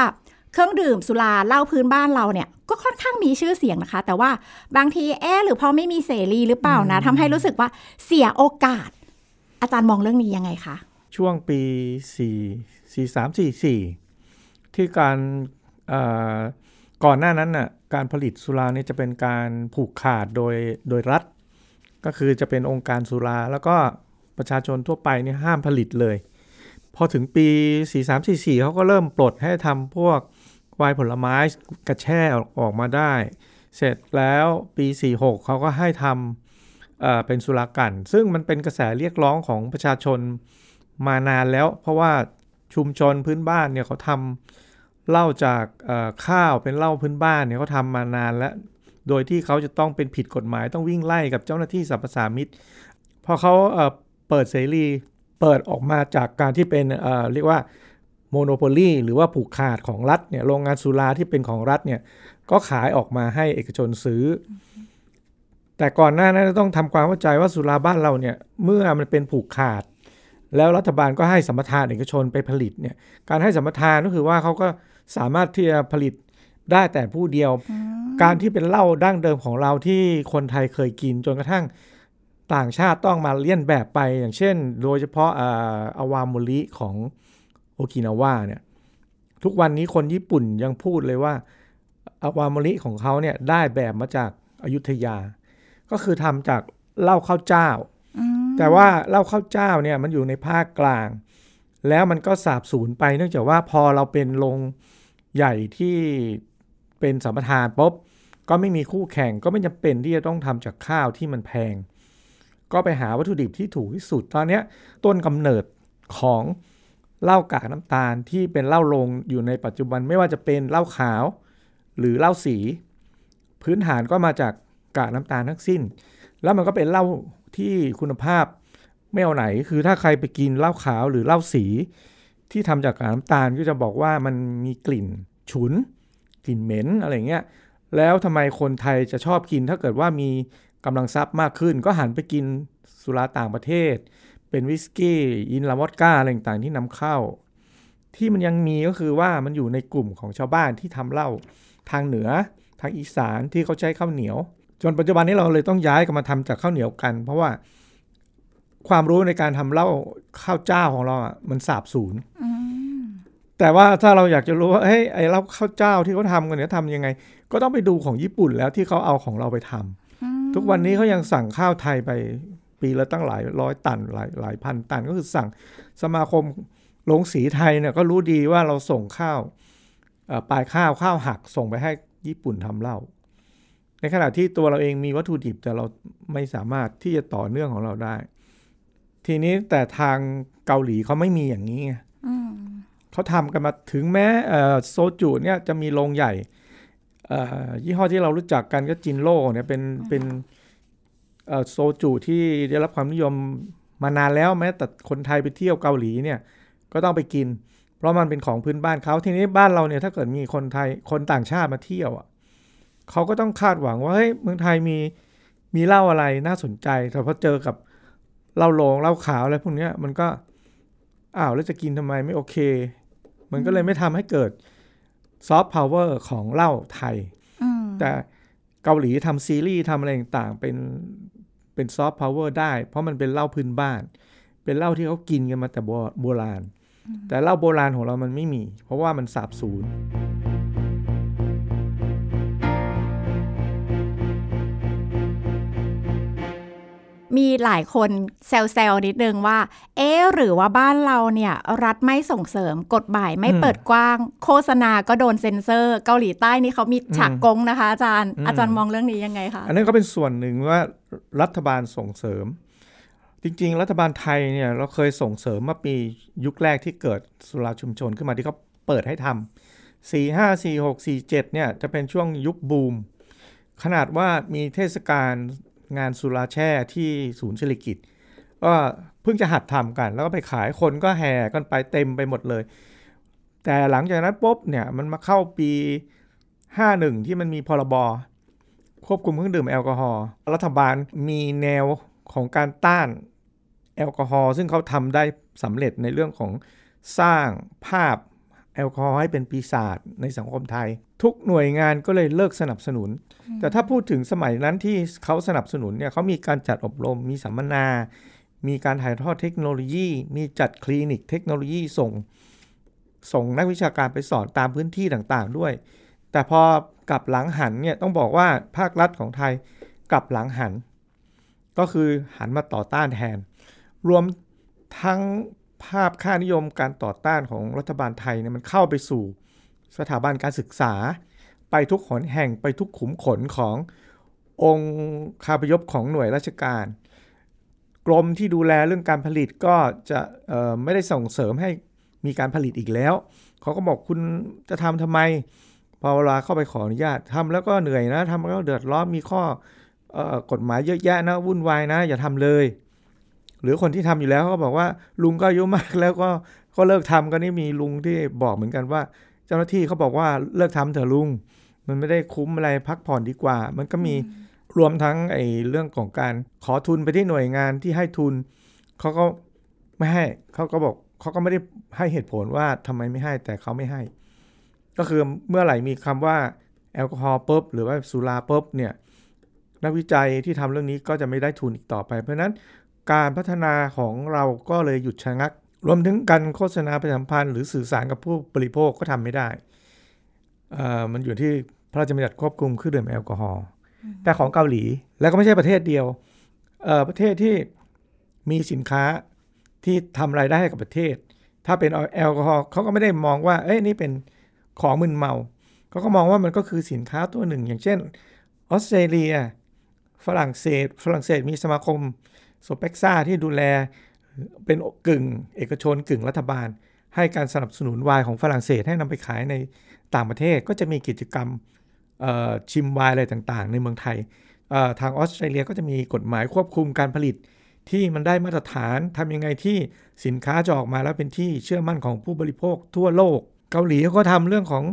เครื่องดื่มสุราเหล้าพื้นบ้านเราเนี่ยก็ค่อนข้างมีชื่อเสียงนะคะ แต่ว่าบางทีเอ๊ะหรือเพราะไม่มีเสรีหรือเปล่านะทำให้รู้สึกว่าเสียโอกาส อาจารย์มองเรื่องนี้ยังไงคะช่วงปีสี่สี่สามสี่สี่ที่การเอ่อก่อนหน้านั้นน่ะการผลิตสุราเนี่ยจะเป็นการผูกขาดโดยโดยรัฐ ก็คือจะเป็นองค์การสุราแล้วก็ประชาชนทั่วไปเนี่ยห้ามผลิตเลย พอถึงปี 4344 เขาก็เริ่มปลดให้ทำพวกวน์ผลไม้กระแช่ออกออกมาได้ เสร็จแล้วปี 46 เขาก็ให้ทำเเป็นสุรากัน ซึ่งมันเป็นกระแสเรียกร้องของประชาชนมานานแล้ว เพราะว่าชุมชนพื้นบ้านเนี่ยเขาทำเหล้าจากข้าวเป็นเหล้าพื้นบ้านเนี่ยเขาทำมานานแล้ว โดยที่เขาจะต้องเป็นผิดกฎหมายต้องวิ่งไล่กับเจ้าหน้าที่สรรพสามิตพอเขาเปิดเสรีเปิดออกมาจากการที่เป็นเอ่อเรียกว่าโมโนโพลีหรือว่าผูกขาดของรัฐเนี่ยโรงงานสุราที่เป็นของรัฐเนี่ยก็ขายออกมาให้เอกชนซื้อ แต่ก่อนหน้านั้นต้องทำความเข้าใจว่าสุราบ้านเราเนี่ยเมื่อมันเป็นผูกขาด แล้วรัฐบาลก็ให้สัมปทานเอกชนไปผลิตเนี่ยการให้สัมปทานก็คือว่าเขาก็สามารถที่จะผลิต ได้แต่ผู้เดียว การที่เป็นเหล้าดั้งเดิมของเราที่คนไทยเคยกินจนกระทั่งต่างชาติต้องมาเลียนแบบไปอย่างเช่น โดยเฉพาะอาอาวามุริของโอกินาวาเนี่ยทุกวันนี้คนญี่ปุ่นยังพูดเลยว่าอาวามุริของเขาเนี่ยได้แบบมาจากอายุทยา ก็คือทำจากเหล้าข้าวเจ้า แต่ว่าเหล้าข้าวเจ้าเนี่ยมันอยู่ในภาคกลาง แล้วมันก็สาบสูญไปเนื่องจากว่าพอเราเป็นโรงใหญ่ที่ เป็นสัมปทานปุ๊บก็ไม่มีคู่แข่งก็ไม่จำเป็นที่จะต้องทำจากข้าวที่มันแพง ก็ไปหาวัตถุดิบที่ถูกที่สุดตอนนี้ต้นกำเนิดของเหล้ากากน้ำตาลที่เป็นเหล้าโรงอยู่ในปัจจุบันไม่ว่าจะเป็นเหล้าขาว หรือเหล้าสี พื้นฐานก็มาจากกากน้ำตาลทั้งสิ้น แล้วมันก็เป็นเหล้าที่คุณภาพไม่เอาไหนคือถ้าใครไปกินเหล้าขาวหรือเหล้าสี ที่ทำจากกากน้ำตาลก็จะบอกว่ามันมีกลิ่นฉุน กลิ่นเหม็นอะไรเงี้ยแล้วทำไมคนไทยจะชอบกิน ถ้าเกิดว่ามีกำลังทรัพย์มากขึ้น ก็หันไปกินสุราต่างประเทศ เป็นวิสกี้อินลาวอดก้าอะไรต่างๆที่นำเข้า ที่มันยังมีก็คือว่ามันอยู่ในกลุ่มของชาวบ้านที่ทำเหล้าทางเหนือทางอีสานที่เขาใช้ข้าวเหนียว จนปัจจุบันนี้เราเลยต้องย้ายกันมาทำจากข้าวเหนียวกัน เพราะว่าความรู้ในการทำเหล้าข้าวเจ้าของเราอะมันสาบสูญ แต่ว่าถ้าเราอยากจะรู้ว่าเฮ้ยไอ้เหล้าข้าวเจ้าที่เขาทำกันเนี่ยทำยังไง ก็ต้องไปดูของญี่ปุ่นแล้วที่เขาเอาของเราไปทำทุกวันนี้เขายังสั่งข้าวไทยไปปีละตั้งหลายร้อยตันหลายหลายพันตันก็คือสั่งสมาคมโรงสีไทยเนี่ยก็รู้ดีว่าเราส่งข้าวเอ่อปลายข้าวข้าวหักส่งไปให้ญี่ปุ่นทำเหล้าในขณะที่ตัวเราเองมีวัตถุดิบแต่เราไม่สามารถที่จะต่อเนื่องของเราได้ ทีนี้แต่ทางเกาหลีเขาไม่มีอย่างนี้ไง เขาทำกันมาถึงแม้เอ่อโซจูเนี่ยจะมีโรงใหญ่เอ่อยี่ห้อที่เรารู้จักกันก็จินโร่เนี่ยเป็นเป็นเอ่อโซจูที่ได้รับความนิยมมานานแล้วแม้แต่คนไทยไปเที่ยวเกาหลีเนี่ยก็ต้องไปกิน เพราะมันเป็นของพื้นบ้านเขาทีนี้บ้านเราเนี่ยถ้าเกิดมีคนไทยคนต่างชาติมาเที่ยวอะเขาก็ต้องคาดหวังว่าเฮ้ยเมืองไทยมีมีเหล้าอะไรน่าสนใจแต่พอเจอกับเหล้าโรงเหล้าขาวอะไรพวกเนี้ยมันก็อ้าวแล้วจะกินทำไมไม่โอเค มันก็เลยไม่ทำให้เกิดซอฟต์พาวเวอร์ของเหล้าไทย แต่เกาหลีทำซีรีส์ทำอะไรต่างๆ เป็นเป็นซอฟต์พาวเวอร์ได้ เพราะมันเป็นเหล้าพื้นบ้าน เป็นเหล้าที่เขากินกันมาแต่โบโบราณ แต่เหล้าโบราณของเรามันไม่มี เพราะว่ามันสาบสูญ มีหลายคนแซวๆนิดนึงว่า เอ๊ะหรือว่าบ้านเราเนี่ย รัฐไม่ส่งเสริมกฎหมายไม่เปิดกว้าง โฆษณาก็โดนเซ็นเซอร์ เกาหลีใต้นี่เขามีฉากกงนะคะ อาจารย์อาจารย์มองเรื่องนี้ยังไงคะอันนั้นก็เป็นส่วนหนึ่งว่ารัฐบาลส่งเสริม จริง ๆ รัฐบาลไทยเนี่ยเราเคยส่งเสริมเมื่อปียุคแรกที่เกิดสุราชุมชนขึ้นมาที่เขาเปิดให้ทำสี่ห้าสี่หกสี่เจ็ดเนี่ยจะเป็นช่วงยุคบูมขนาดว่ามีเทศกาล งานสุราแช่ที่ศูนย์เศรษฐกิจ ก็เพิ่งจะหัดทำกัน แล้วก็ไปขายคนก็แห่กันไปเต็มไปหมดเลย แต่หลังจากนั้นปุ๊บเนี่ยมันมาเข้าปี 51 ที่มันมีพรบควบคุมเครื่องดื่มแอลกอฮอล์รัฐบาลมีแนวของการต้านแอลกอฮอล์ซึ่งเขาทำได้สำเร็จในเรื่องของสร้างภาพแอลกอฮอล์ให้เป็นปีศาจในสังคมไทย ทุกหน่วยงานก็เลยเลิกสนับสนุน แต่ถ้าพูดถึงสมัยนั้นที่เขาสนับสนุนเนี่ยเขามีการจัดอบรม มีสัมมนา มีการถ่ายทอดเทคโนโลยี มีจัดคลินิกเทคโนโลยีส่ง ส่งนักวิชาการไปสอนตามพื้นที่ต่างๆด้วย แต่พอกลับหลังหันเนี่ยต้องบอกว่าภาครัฐของไทยกลับหลังหัน ก็คือหันมาต่อต้านแทน รวมทั้งภาพค่านิยมการต่อต้านของรัฐบาลไทยเนี่ยมันเข้าไปสู่ สถาบันการศึกษา ไปทุกหนแห่งไปทุกขุมขนขององค์คาพยพของหน่วยราชการ กรมที่ดูแลเรื่องการผลิตก็จะไม่ได้ส่งเสริมให้มีการผลิตอีกแล้ว เขาก็บอกคุณจะทำทำไมพอเวลาเข้าไปขออนุญาตทำแล้วก็เหนื่อยนะทำแล้วเดือดร้อนมีข้ออกฎหมายเยอะแยะนะวุ่นวายนะ อย่าทำเลย หรือคนที่ทำอยู่แล้วก็บอกว่า ลุงก็อายุมากแล้วก็ก็เลิกทำก็นี่มีลุงที่บอกเหมือนกันว่า เจ้าหน้าที่เขาบอกว่าเลิกทำเถอะลุง มันไม่ได้คุ้มอะไรพักผ่อนดีกว่า มันก็มีรวมทั้งไอ้เรื่องของการขอทุนไปที่หน่วยงานที่ให้ทุนเขาก็ไม่ให้เขาก็บอกเขาก็ไม่ได้ให้เหตุผลว่าทำไมไม่ให้แต่เขาไม่ให้ ก็คือเมื่อไหร่มีคำว่าแอลกอฮอล์ปุ๊บหรือว่าสุราปุ๊บเนี่ยนักวิจัยที่ทำเรื่องนี้ก็จะไม่ได้ทุนอีกต่อไป เพราะฉะนั้นการพัฒนาของเราก็เลยหยุดชะงัก รวมถึงการโฆษณาประชาสัมพันธ์หรือสื่อสารกับผู้บริโภคก็ทำไม่ได้เอ่อมันอยู่ที่พระราชบัญญัติควบคุมเครื่องดื่มแอลกอฮอล์แต่ของเกาหลีแล้วก็ไม่ใช่ประเทศเดียวเอ่อประเทศที่มีสินค้าที่ทำรายได้ให้กับประเทศ ถ้าเป็นแอลกอฮอล์เขาก็ไม่ได้มองว่า เอ้ยนี่เป็นของมึนเมาเขาก็มองว่ามันก็คือสินค้าตัวหนึ่ง อย่างเช่นออสเตรเลีย ฝรั่งเศส ฝรั่งเศสมีสมาคมSopexa ที่ดูแล เป็นกึ่งเอกชนกึ่งรัฐบาล ให้การสนับสนุนไวน์ของฝรั่งเศสให้นำไปขายในต่างประเทศ ก็จะมีกิจกรรมชิมไวน์อะไรต่างๆ ในเมืองไทย ทางออสเตรเลียก็จะมีกฎหมายควบคุมการผลิตที่มันได้มาตรฐานทำยังไงที่สินค้าจะออกมาแล้วเป็นที่เชื่อมั่นของผู้บริโภคทั่วโลก เกาหลีเขาก็ทำเรื่องของ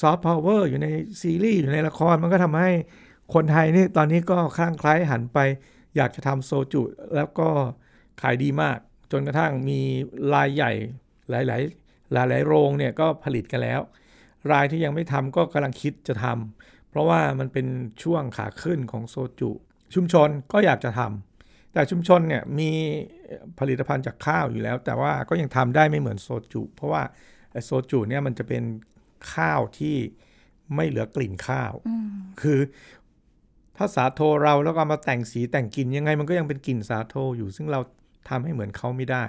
ซอฟต์พาวเวอร์อยู่ในซีรีส์อยู่ในละครมันก็ทำให้คนไทยนี่ตอนนี้ก็คลั่งไคล้หันไป อยากจะทำโซจุ แล้วก็ ขายดีมาก จนกระทั่งมีรายใหญ่หลาย ๆ หลาย ๆ โรงเนี่ยก็ผลิตกันแล้ว รายที่ยังไม่ทำก็กำลังคิดจะทำเพราะว่ามันเป็นช่วงขาขึ้นของโซจุชุมชนก็อยากจะทำแต่ชุมชนเนี่ยมีผลิตภัณฑ์จากข้าวอยู่แล้ว แต่ว่าก็ยังทำได้ไม่เหมือนโซจุเพราะว่าโซจุเนี่ยมันจะเป็นข้าวที่ไม่เหลือกลิ่นข้าว คือถ้าสาโทเราแล้วก็เอามาแต่งสีแต่งกลิ่นยังไงมันก็ยังเป็นกลิ่นสาโทอยู่ ซึ่งเรา ทำให้เหมือนเขาไม่ได้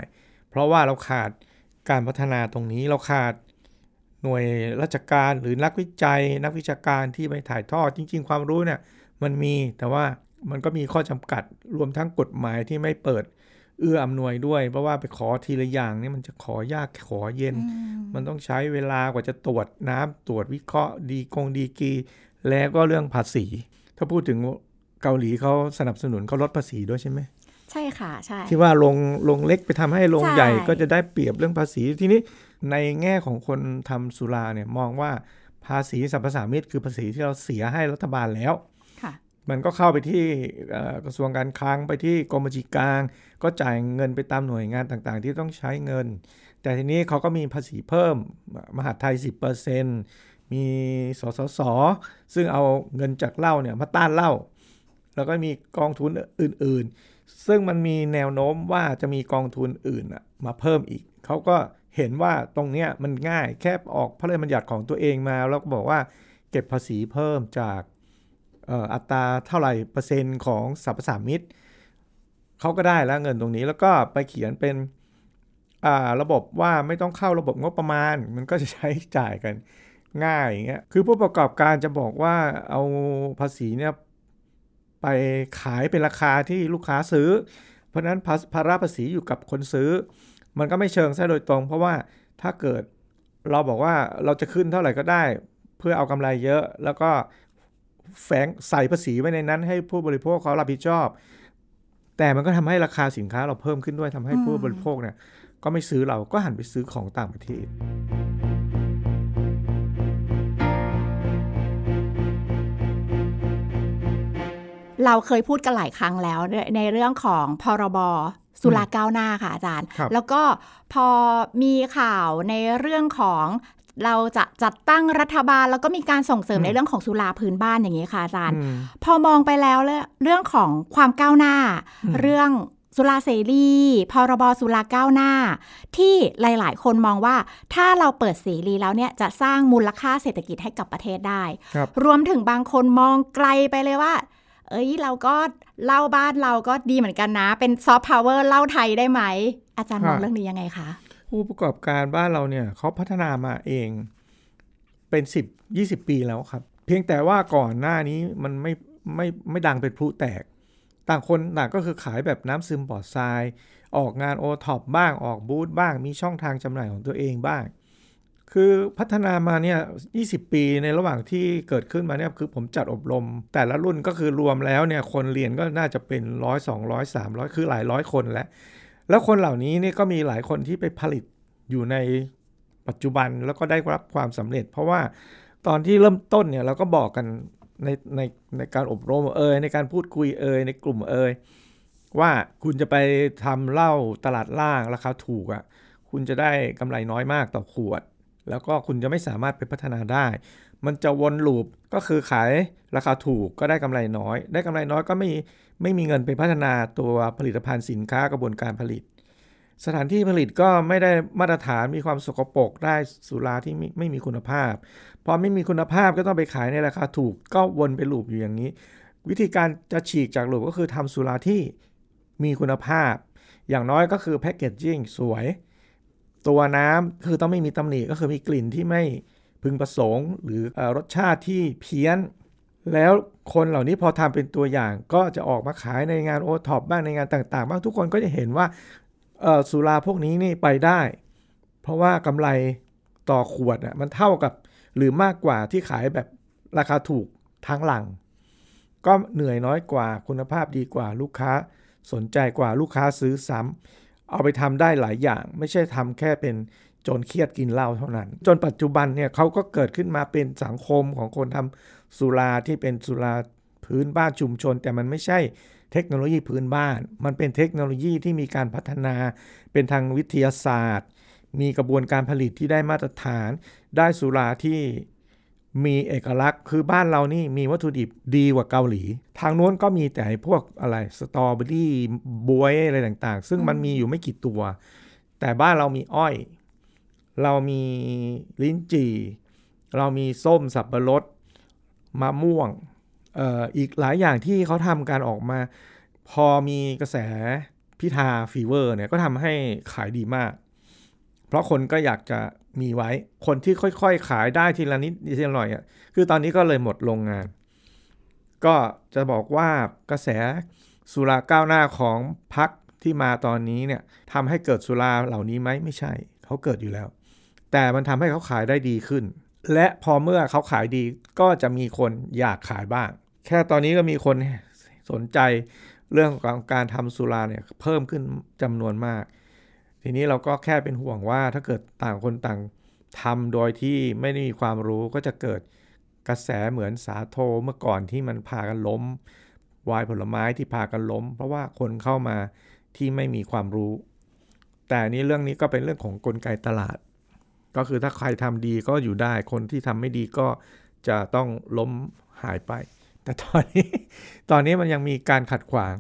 เพราะว่าเราขาดการพัฒนาตรงนี้เราขาดหน่วยราชการหรือนักวิจัย นักวิชาการที่ไปถ่ายทอดจริง ๆ ความรู้เนี่ยมันมีแต่ว่ามันก็มีข้อจำกัดรวมทั้งกฎหมายที่ไม่เปิดเอื้ออำนวยด้วย เพราะว่าไปขอทีละอย่างนี่มันจะขอยากขอเย็น มันต้องใช้เวลากว่าจะตรวจน้ำตรวจวิเคราะห์ดีกงดีกรีแล้วก็เรื่องภาษี ถ้าพูดถึงเกาหลีเขาสนับสนุนเขาลดภาษีด้วยใช่ไหม ใช่ค่ะใช่ที่ว่าลงลงเล็กไปทำให้ลงใช่ใหญ่ก็จะได้เปรียบเรื่องภาษีทีนี้ในแง่ของคนทำสุราเนี่ยมองว่าภาษีสรรพสามิตคือภาษีที่เราเสียให้รัฐบาลแล้วค่ะมันก็เข้าไปที่เอ่อกระทรวงการคลังไปที่กรมบัญชีกลาง ก็จ่ายเงินไปตามหน่วยงานต่างๆ ที่ต้องใช้เงิน แต่ทีนี้เขาก็มีภาษีเพิ่มมหาดไทย 10%มีสสส ซึ่งเอาเงินจากเหล้าเนี่ยมาต้านเหล้าแล้วก็มีกองทุนอื่นๆ ซึ่งมันมีแนวโน้มว่าจะมีกองทุนอื่นมาเพิ่มอีก เขาก็เห็นว่าตรงเนี้ยมันง่ายแค่ออกพระราชบัญญัติของตัวเองมา แล้วก็บอกว่าเก็บภาษีเพิ่มจากอัตราเท่าไหร่เปอร์เซ็นต์ของสรรพสามิตเขาก็ได้แล้วเงินตรงนี้แล้วก็ไปเขียนเป็นระบบว่าไม่ต้องเข้าระบบงบประมาณ มันก็จะใช้จ่ายกันง่ายอย่างเงี้ยคือผู้ประกอบการจะบอกว่าเอาภาษีเนี่ย ไปขายเป็นราคาที่ลูกค้าซื้อ เพราะนั้นภาภาระภาษีอยู่กับคนซื้อ มันก็ไม่เชิงซะโดยตรง เพราะว่าถ้าเกิดเราบอกว่าเราจะขึ้นเท่าไหร่ก็ได้ เพื่อเอากำไรเยอะ แล้วก็แฝงใส่ภาษีไว้ในนั้นให้ผู้บริโภคเขารับผิดชอบ แต่มันก็ทำให้ราคาสินค้าเราเพิ่มขึ้นด้วยทำให้ผู้บริโภคเนี่ยก็ไม่ซื้อเราก็หันไปซื้อของต่างประเทศ เราเคยพูดกันหลายครั้งแล้วในในเรื่องของพรบสุราก้าวหน้าค่ะอาจารย์ครับแล้วก็พอมีข่าวในเรื่องของเราจะจัดตั้งรัฐบาลแล้วก็มีการส่งเสริมในเรื่องของสุราพื้นบ้านอย่างนี้ค่ะอาจารย์อืมพอมองไปแล้วเรื่องเรื่องของความก้าวหน้า เรื่องสุราเสรีพรบสุราก้าวหน้า ที่หลาย ๆ คนมองว่าถ้าเราเปิดเสรีแล้วเนี่ยจะสร้างมูลค่าเศรษฐกิจให้กับประเทศได้ครับรวมถึงบางคนมองไกลไปเลยว่า เอ้ยเราก็เล่าบ้านเราก็ดีเหมือนกันนะ เป็นซอฟต์พาวเวอร์เล่าไทยได้ไหม อาจารย์มองเรื่องนี้ยังไงคะ ผู้ประกอบการบ้านเราเนี่ยเขาพัฒนามาเองเป็นสิบยี่สิบปีแล้วครับ เพียงแต่ว่าก่อนหน้านี้มันไม่ไม่ไม่ดังเป็นพลุแตก ต่างคนต่างก็คือขายแบบน้ำซึมปลอดทราย ออกงานโอท็อปบ้างออกบูธบ้างมีช่องทางจำหน่ายของตัวเองบ้าง คือพัฒนามาเนี่ย 20 ปีในระหว่างที่เกิดขึ้นมาเนี่ยคือผมจัดอบรม แต่ละรุ่นก็คือรวมแล้วเนี่ยคนเรียนก็น่าจะเป็นร้อยสองร้อยสามร้อยคือหลายร้อยคนแล้ว แล้วคนเหล่านี้เนี่ยก็มีหลายคนที่ไปผลิตอยู่ในปัจจุบันแล้วก็ได้รับความสำเร็จ เพราะว่าตอนที่เริ่มต้นเนี่ยเราก็บอกกันในในในการอบรมเอยในการพูดคุยเอยในกลุ่มเอยว่าคุณจะไปทำเหล้าตลาดล่างราคาถูกอะ่ะคุณจะได้กำไรน้อยมากต่อขวด แล้วก็คุณจะไม่สามารถไปพัฒนาได้ มันจะวนลูปก็คือขายราคาถูกก็ได้กำไรน้อย ได้กำไรน้อยก็ไม่ไม่มีเงินไปพัฒนาตัวผลิตภัณฑ์สินค้ากระบวนการผลิต สถานที่ผลิตก็ไม่ได้มาตรฐานมีความสกปรกได้สุราที่ไม่ไม่มีคุณภาพพอไม่มีคุณภาพก็ต้องไปขายในราคาถูก ก็วนไปลูปอยู่อย่างนี้ วิธีการจะฉีกจากลูปก็คือทำสุราที่มีคุณภาพ อย่างน้อยก็คือแพคเกจจิ้งสวย ตัวน้ำคือต้องไม่มีตำหนิก็คือมีกลิ่นที่ไม่พึงประสงค์ หรืออรสชาติที่เพี้ยน แล้วคนเหล่านี้พอทำเป็นตัวอย่างก็จะออกมาขายในงานโอท็อปบ้างในงานต่างๆ บ้างทุกคนก็จะเห็นว่าสุราพวกนี้นี่ไปได้ เพราะว่ากำไรต่อขวดอะมันเท่ากับหรือมากกว่าที่ขายแบบราคาถูกทั้งหลัง ก็เหนื่อยน้อยกว่าคุณภาพดีกว่าลูกค้าสนใจกว่าลูกค้าซื้อซ้ำ เอาไปทำได้หลายอย่าง ไม่ใช่ทำแค่เป็นจนเครียดกินเหล้าเท่านั้น จนปัจจุบันเนี่ยเขาก็เกิดขึ้นมาเป็นสังคมของคนทำสุราที่เป็นสุราพื้นบ้านชุมชน แต่มันไม่ใช่เทคโนโลยีพื้นบ้าน มันเป็นเทคโนโลยีที่มีการพัฒนา เป็นทางวิทยาศาสตร์ มีกระบวนการผลิตที่ได้มาตรฐาน ได้สุราที่ มีเอกลักษณ์ คือบ้านเรานี่มีวัตถุดิบดีกว่าเกาหลี ทางโน้นก็มีแต่พวกอะไรสตรอเบอรี่บวยอะไรต่างๆ ซึ่งมันมีอยู่ไม่กี่ตัว แต่บ้านเรามีอ้อย เรามีลิ้นจี่ เรามีส้มสับปะรดมะม่วงอออีกหลายอย่างที่เขาทำการออกมา พอมีกระแสพิธาฟีเวอร์เนี่ยก็ทำให้ขายดีมาก เพราะคนก็อยากจะ มีไว้ คนที่ค่อยๆ ขายได้ทีละนิดทีละหน่อยอะคือตอนนี้ก็เลยหมดโรงงาน ก็จะบอกว่ากระแสสุราก้าวหน้าของพักที่มาตอนนี้เนี่ยทำให้เกิดสุราเหล่านี้ไหมไม่ใช่ เขาเกิดอยู่แล้ว แต่มันทำให้เขาขายได้ดีขึ้น และพอเมื่อเขาขายดีก็จะมีคนอยากขายบ้าง แค่ตอนนี้ก็มีคนสนใจเรื่องของการทำสุราเนี่ยเพิ่มขึ้นจำนวนมาก ทีนี้เราก็แค่เป็นห่วงว่าถ้าเกิดต่างคนต่างทำโดยที่ไม่ได้มีความรู้ก็จะเกิดกระแสเหมือนสาโทเมื่อก่อนที่มันพากันล้มวายผลไม้ที่พากันล้ม เพราะว่าคนเข้ามาที่ไม่มีความรู้ แต่นี้เรื่องนี้ก็เป็นเรื่องของกลไกตลาด ก็คือถ้าใครทำดีก็อยู่ได้ คนที่ทำไม่ดีก็จะต้องล้มหายไป แต่ตอนนี้ตอนนี้มันยังมีการขัดขวาง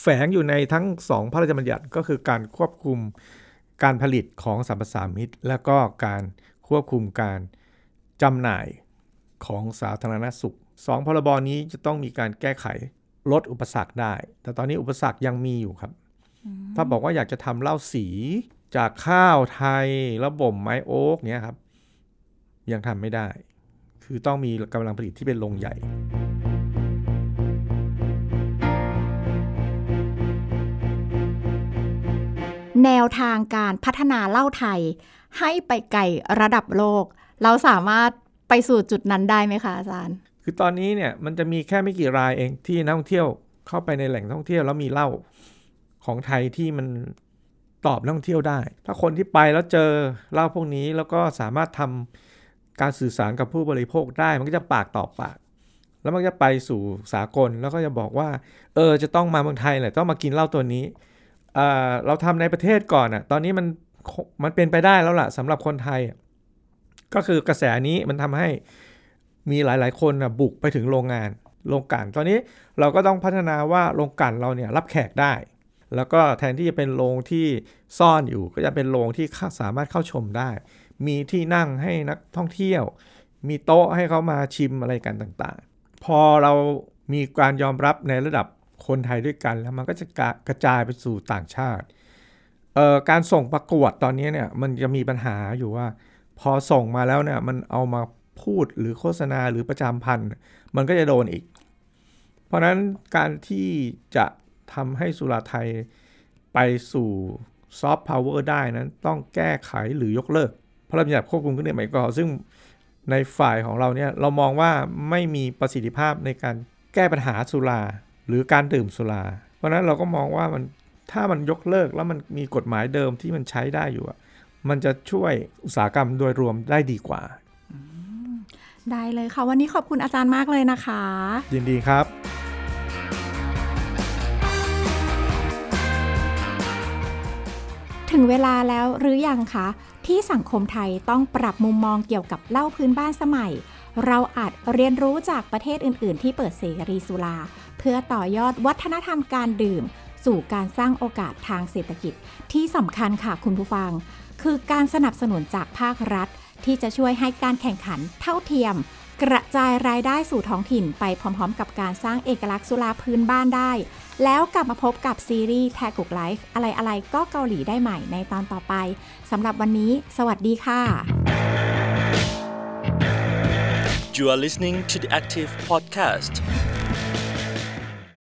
แฝงอยู่ในทั้งสองพระราชบัญญัติก็คือการควบคุมการผลิตของสัมปสามิตและก็การควบคุมการจำหน่ายของสาธารณสุขสองพรบนี้จะต้องมีการแก้ไขลดอุปสรรคได้ แต่ตอนนี้อุปสรรคยังมีอยู่ครับ ถ้าบอกว่าอยากจะทำเหล้าสีจากข้าวไทยระบบไม้โอ๊กเนี้ยครับ ยังทำไม่ได้ คือต้องมีกำลังผลิตที่เป็นโรงใหญ่ แนวทางการพัฒนาเหล่าไทย ให้ไปไกลระดับโลก เราสามารถไปสู่จุดนั้นได้ไหมคะอาจารย์ คือตอนนี้เนี่ยมันจะมีแค่ไม่กี่รายเองที่นักท่องเที่ยวเข้าไปในแหล่งท่องเที่ยวแล้วมีเหล้าของไทยที่มันตอบนักท่องเที่ยวได้ ถ้าคนที่ไปแล้วเจอเหล้าพวกนี้แล้วก็สามารถทำการสื่อสารกับผู้บริโภคได้ มันก็จะปากต่อปาก แล้วมันจะไปสู่สากลแล้วก็จะบอกว่า เออจะต้องมาเมืองไทยแหละต้องมากินเหล้าตัวนี้ เราทำในประเทศก่อนอะ่ะตอนนี้มันมันเป็นไปได้แล้วล่ะสำหรับคนไทย ก็คือกระแสนี้มันทำให้มีหลาย ๆ คนนะบุกไปถึงโรงงานโรงกันตอนนี้เราก็ต้องพัฒนาว่าโรงกันเราเนี่ยรับแขกได้ แล้วก็แทนที่จะเป็นโรงที่ซ่อนอยู่ ก็จะเป็นโรงที่สามารถเข้าชมได้ มีที่นั่งให้นักท่องเที่ยว มีโต๊ะให้เขามาชิมอะไรกันต่างๆ พอเรามีการยอมรับในระดับ คนไทยด้วยกัน แล้วมันก็จะกระจายไปสู่ต่างชาติการส่งประกวดตอนนี้เนี่ยมันจะมีปัญหาอยู่ว่า พอส่งมาแล้วเนี่ยมันเอามาพูดหรือโฆษณาหรือประจำพันธ์มันก็จะโดนอีก เพราะนั้นการที่จะทำให้สุราไทยไปสู่ซอฟต์พาวเวอร์ได้นั้นต้องแก้ไขหรือยกเลิกพระราชบัญญัติควบคุมเครื่องดื่มแอลกอฮอล์ซึ่งในฝ่ายของเราเนี่ยเรามองว่าไม่มีประสิทธิภาพในการแก้ปัญหาสุรา หรือการดื่มสุรา เพราะฉะนั้นเราก็มองว่ามันถ้ามันยกเลิกแล้วมันมีกฎหมายเดิมที่มันใช้ได้อยู่อะมันจะช่วยอุตสาหกรรมโดยรวมได้ดีกว่า ได้เลยค่ะ วันนี้ขอบคุณอาจารย์มากเลยนะคะ ยินดีครับ ถึงเวลาแล้วหรือยังคะ ที่สังคมไทยต้องปรับมุมมองเกี่ยวกับเหล้าพื้นบ้านสมัย เราอาจเรียนรู้จากประเทศอื่น ๆ ที่เปิดเสรีสุราเพื่อต่อยอดวัฒนธรรมการดื่ม สู่การสร้างโอกาสทางเศรษฐกิจ ที่สำคัญค่ะคุณผู้ฟัง คือการสนับสนุนจากภาครัฐ ที่จะช่วยให้การแข่งขันเท่าเทียม กระจายรายได้สู่ท้องถิ่นไปพร้อมๆ กับการสร้างเอกลักษณ์สุราพื้นบ้านได้ แล้วกลับมาพบกับซีรีส์แทกุกไลฟ์อะไรๆก็เกาหลีได้ใหม่ในตอนต่อไปสำหรับวันนี้ สวัสดีค่ะ You are listening to the Active Podcast.